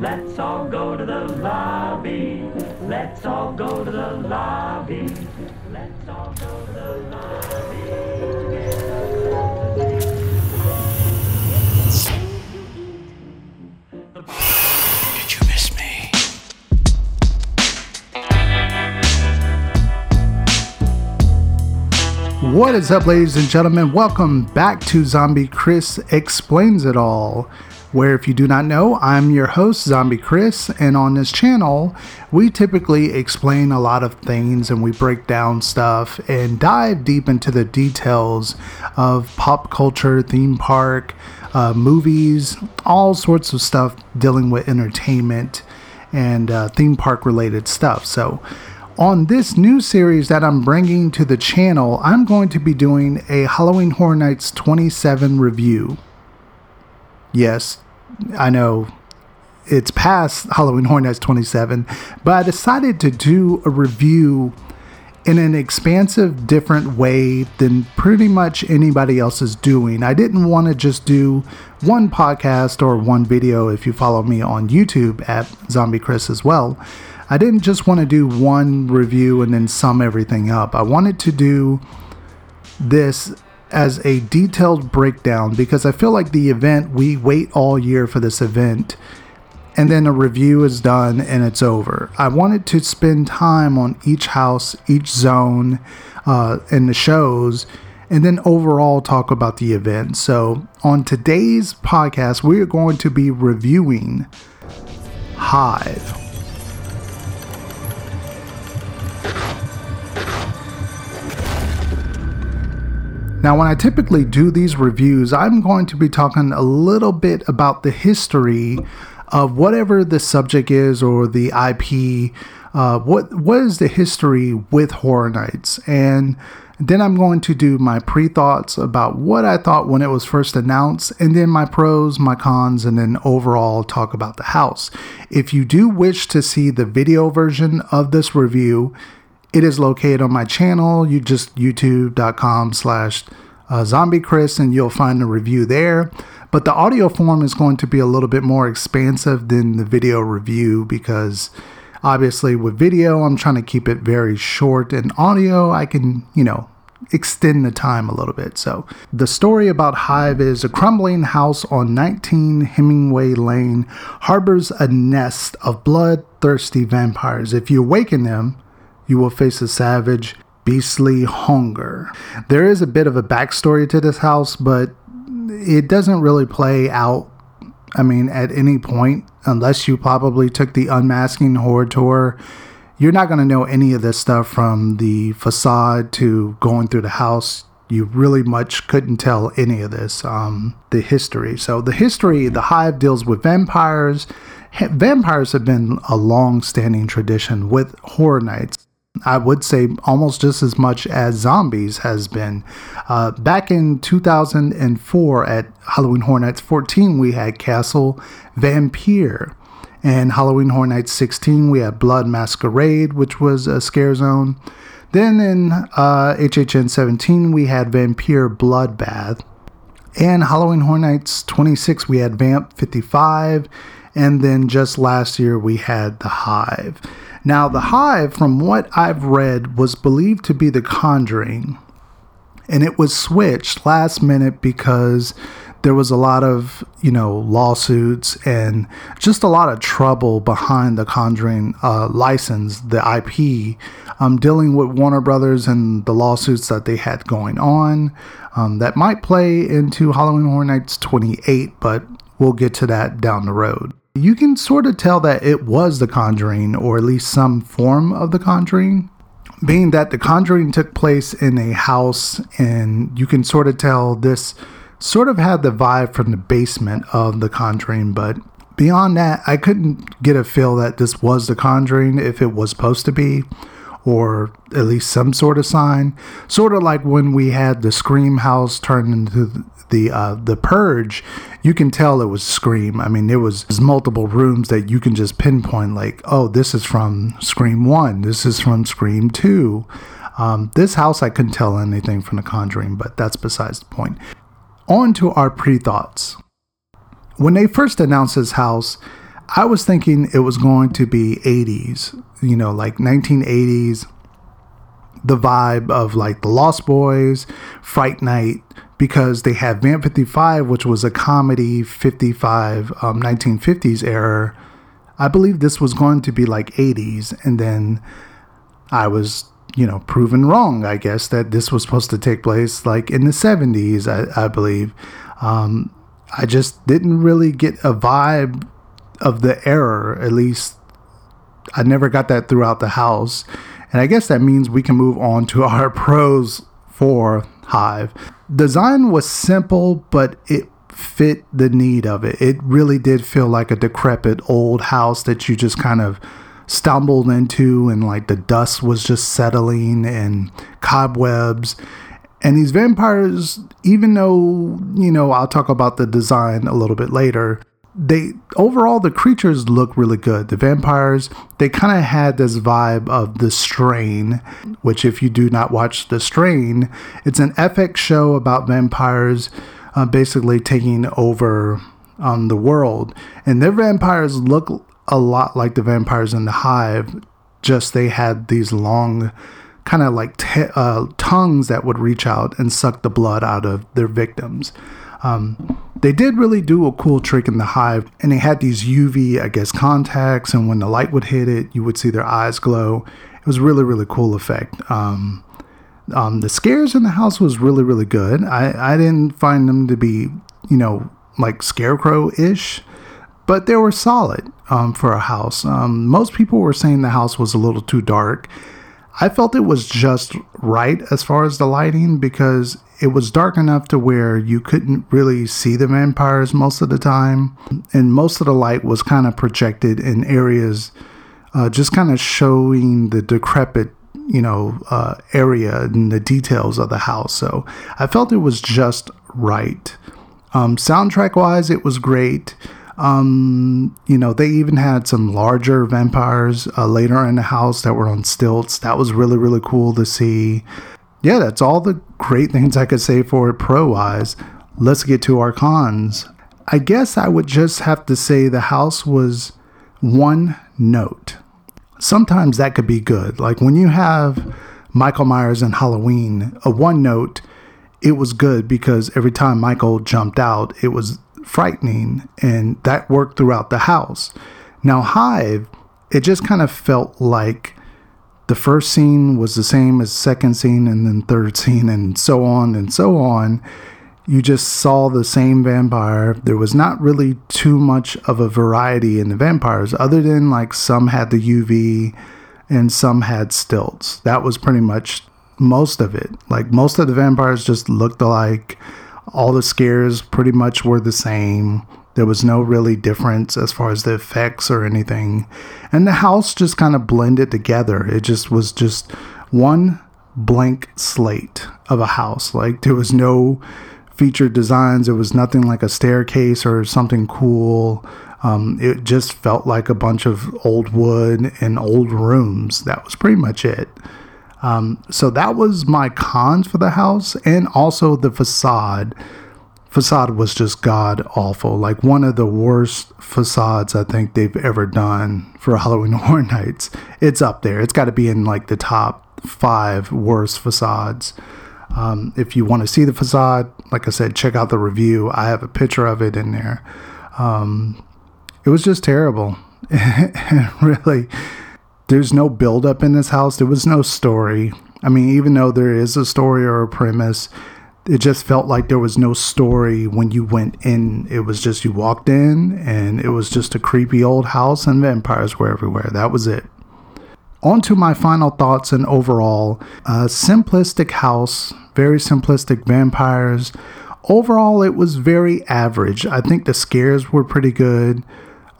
Let's all go to the lobby. Let's all go to the lobby. Let's all go to the lobby. Did you miss me? What is up, ladies and gentlemen? Welcome back to Zombie Chris Explains It All, where, if you do not know, I'm your host, Zombie Chris, and on this channel, we typically explain a lot of things and we break down stuff and dive deep into the details of pop culture, theme park, uh, movies, all sorts of stuff dealing with entertainment and uh, theme park related stuff. So, on this new series that I'm bringing to the channel, I'm going to be doing a Halloween Horror Nights 27 review. Yes, I know it's past Halloween Horror Nights 27, but I decided to do a review in an expansive, different way than pretty much anybody else is doing. I didn't want to just do one podcast or one video if you follow me on YouTube at Zombie Chris as well. I didn't just want to do one review and then sum everything up. I wanted to do this as a detailed breakdown because I feel like the event, we wait all year for this event and then a review is done and it's over. I wanted to spend time on each house, each zone, uh, and the shows, and then overall talk about the event. So, on today's podcast, we are going to be reviewing Hive. Now, when I typically do these reviews, I'm going to be talking a little bit about the history of whatever the subject is or the IP. Uh, what what is the history with Horror Nights? And then I'm going to do my pre thoughts about what I thought when it was first announced, and then my pros, my cons, and then overall talk about the house. If you do wish to see the video version of this review, it is located on my channel. You just youtube.com slash uh, zombie chris and you'll find the review there. But the audio form is going to be a little bit more expansive than the video review because obviously with video, I'm trying to keep it very short and audio, I can, you know, extend the time a little bit. So, the story about Hive is a crumbling house on 19 Hemingway Lane harbors a nest of bloodthirsty vampires. If you awaken them, you will face a savage, beastly hunger. There is a bit of a backstory to this house, but it doesn't really play out. I mean, at any point, unless you probably took the Unmasking Horror Tour, you're not going to know any of this stuff from the facade to going through the house. You really much couldn't tell any of this, um, the history. So, the history, the hive deals with vampires. Vampires have been a long standing tradition with Horror Nights. I would say almost just as much as zombies has been. Uh, back in 2004 at Halloween Horror Nights 14, we had Castle Vampire. And Halloween Horror Nights 16, we had Blood Masquerade, which was a scare zone. Then in uh, HHN 17, we had Vampire Bloodbath. And Halloween Horror Nights 26, we had Vamp 55. And then just last year, we had The Hive. Now, The Hive, from what I've read, was believed to be The Conjuring, and it was switched last minute because there was a lot of, you know, lawsuits and just a lot of trouble behind the Conjuring uh, license, the IP, um, dealing with Warner Brothers and the lawsuits that they had going on. Um, that might play into Halloween Horror Nights 28, but we'll get to that down the road you can sort of tell that it was The Conjuring, or at least some form of The Conjuring. Being that The Conjuring took place in a house, and you can sort of tell this sort of had the vibe from the basement of The Conjuring, but beyond that, I couldn't get a feel that this was The Conjuring if it was supposed to be or at least some sort of sign. Sort of like when we had the Scream house turned into the uh, the Purge. You can tell it was Scream. I mean, there was multiple rooms that you can just pinpoint, like, oh, this is from Scream One. This is from Scream Two. Um, this house, I couldn't tell anything from The Conjuring, but that's besides the point. On to our pre thoughts. When they first announced this house, I was thinking it was going to be 80s, you know, like 1980s, the vibe of like The Lost Boys, Fright Night, because they had Vamp 55, which was a comedy 55, um, 1950s era. I believe this was going to be like 80s, and then I was, you know, proven wrong, I guess, that this was supposed to take place like in the 70s, I, I believe. Um, I just didn't really get a vibe of the error. At least I never got that throughout the house. And I guess that means we can move on to our pros for Hive. Design was simple, but it fit the need of it. It really did feel like a decrepit old house that you just kind of stumbled into and like the dust was just settling and cobwebs and these vampires even though you know i'll talk about the design a little bit later they overall the creatures look really good. The vampires they kind of had this vibe of the Strain, which if you do not watch the Strain, it's an FX show about vampires uh, basically taking over on the world, and their vampires look a lot like the vampires in the Hive. Just they had these long kind of like t- uh, tongues that would reach out and suck the blood out of their victims. Um, they did really do a cool trick in the hive, and they had these UV, I guess, contacts, and when the light would hit it, you would see their eyes glow. It was really, really cool effect. Um, um, the scares in the house was really, really good. I, I didn't find them to be, you know, like scarecrow ish, but they were solid um, for a house. Um, most people were saying the house was a little too dark. I felt it was just right as far as the lighting because it was dark enough to where you couldn't really see the vampires most of the time. And most of the light was kind of projected in areas, uh, just kind of showing the decrepit, you know, uh, area and the details of the house. So I felt it was just right. Um, soundtrack wise, it was great. Um, you know, they even had some larger vampires uh, later in the house that were on stilts. That was really, really cool to see. Yeah, that's all the great things I could say for it pro wise. Let's get to our cons. I guess I would just have to say the house was one note. Sometimes that could be good. Like when you have Michael Myers and Halloween, a one note, it was good because every time Michael jumped out, it was frightening, and that worked throughout the house. Now, Hive, it just kind of felt like the first scene was the same as second scene, and then third scene, and so on and so on. You just saw the same vampire. There was not really too much of a variety in the vampires, other than like some had the UV and some had stilts. That was pretty much most of it. Like most of the vampires just looked alike all the scares pretty much were the same. There was no really difference as far as the effects or anything. And the house just kind of blended together. It just was just one blank slate of a house. Like there was no featured designs. There was nothing like a staircase or something cool. Um, it just felt like a bunch of old wood and old rooms. That was pretty much it. Um, so that was my cons for the house, and also the facade. Facade was just god awful, like one of the worst facades I think they've ever done for Halloween Horror Nights. It's up there. It's got to be in like the top five worst facades. Um, if you want to see the facade, like I said, check out the review. I have a picture of it in there. Um, it was just terrible. really, there's no build up in this house. There was no story. I mean, even though there is a story or a premise, it just felt like there was no story when you went in. It was just you walked in and it was just a creepy old house and vampires were everywhere. That was it. On to my final thoughts and overall, a simplistic house, very simplistic vampires. Overall, it was very average. I think the scares were pretty good,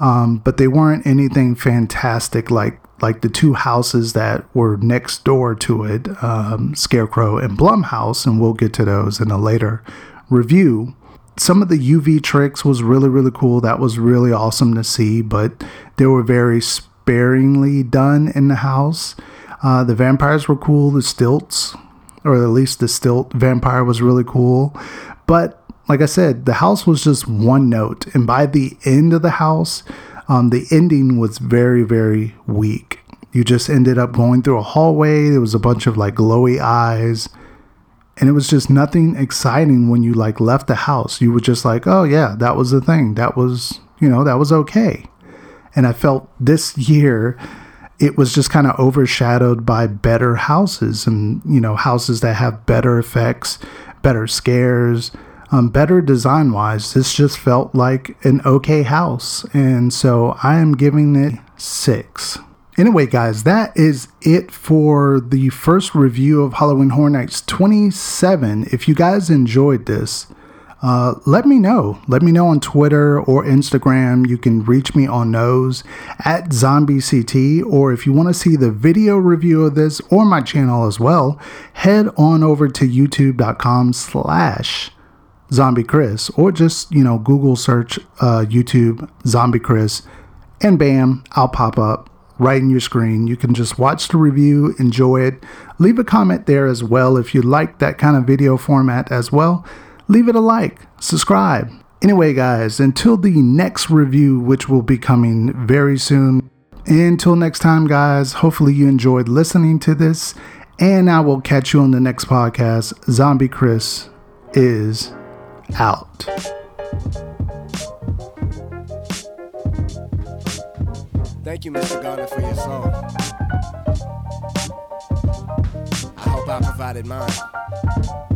um, but they weren't anything fantastic like like the two houses that were next door to it, um, Scarecrow and Blumhouse, and we'll get to those in a later review. Some of the UV tricks was really, really cool. That was really awesome to see, but they were very sparingly done in the house. Uh, the vampires were cool. The stilts, or at least the stilt vampire, was really cool. But like I said, the house was just one note. And by the end of the house, Um, the ending was very, very weak. You just ended up going through a hallway. There was a bunch of like glowy eyes. And it was just nothing exciting when you like left the house. You were just like, oh yeah, that was the thing. That was, you know, that was okay. And I felt this year it was just kind of overshadowed by better houses and, you know, houses that have better effects, better scares, um, better design wise. This just felt like an okay house. And so I am giving it six. Anyway, guys, that is it for the first review of Halloween Horror Nights 27. If you guys enjoyed this, uh, let me know. Let me know on Twitter or Instagram. You can reach me on those at ZombieCT. Or if you want to see the video review of this or my channel as well, head on over to youtube.com slash zombie chris or just you know google search uh, youtube zombie chris and bam i'll pop up right in your screen. You can just watch the review enjoy it. Leave a comment there as well if you like that kind of video format as well. Leave it a like subscribe. Anyway guys until the next review which will be coming very soon. Until next time guys hopefully you enjoyed listening to this. And i will catch you on the next podcast. Zombie chris is out. Thank you, Mr. Garner, for your song. I hope I provided mine.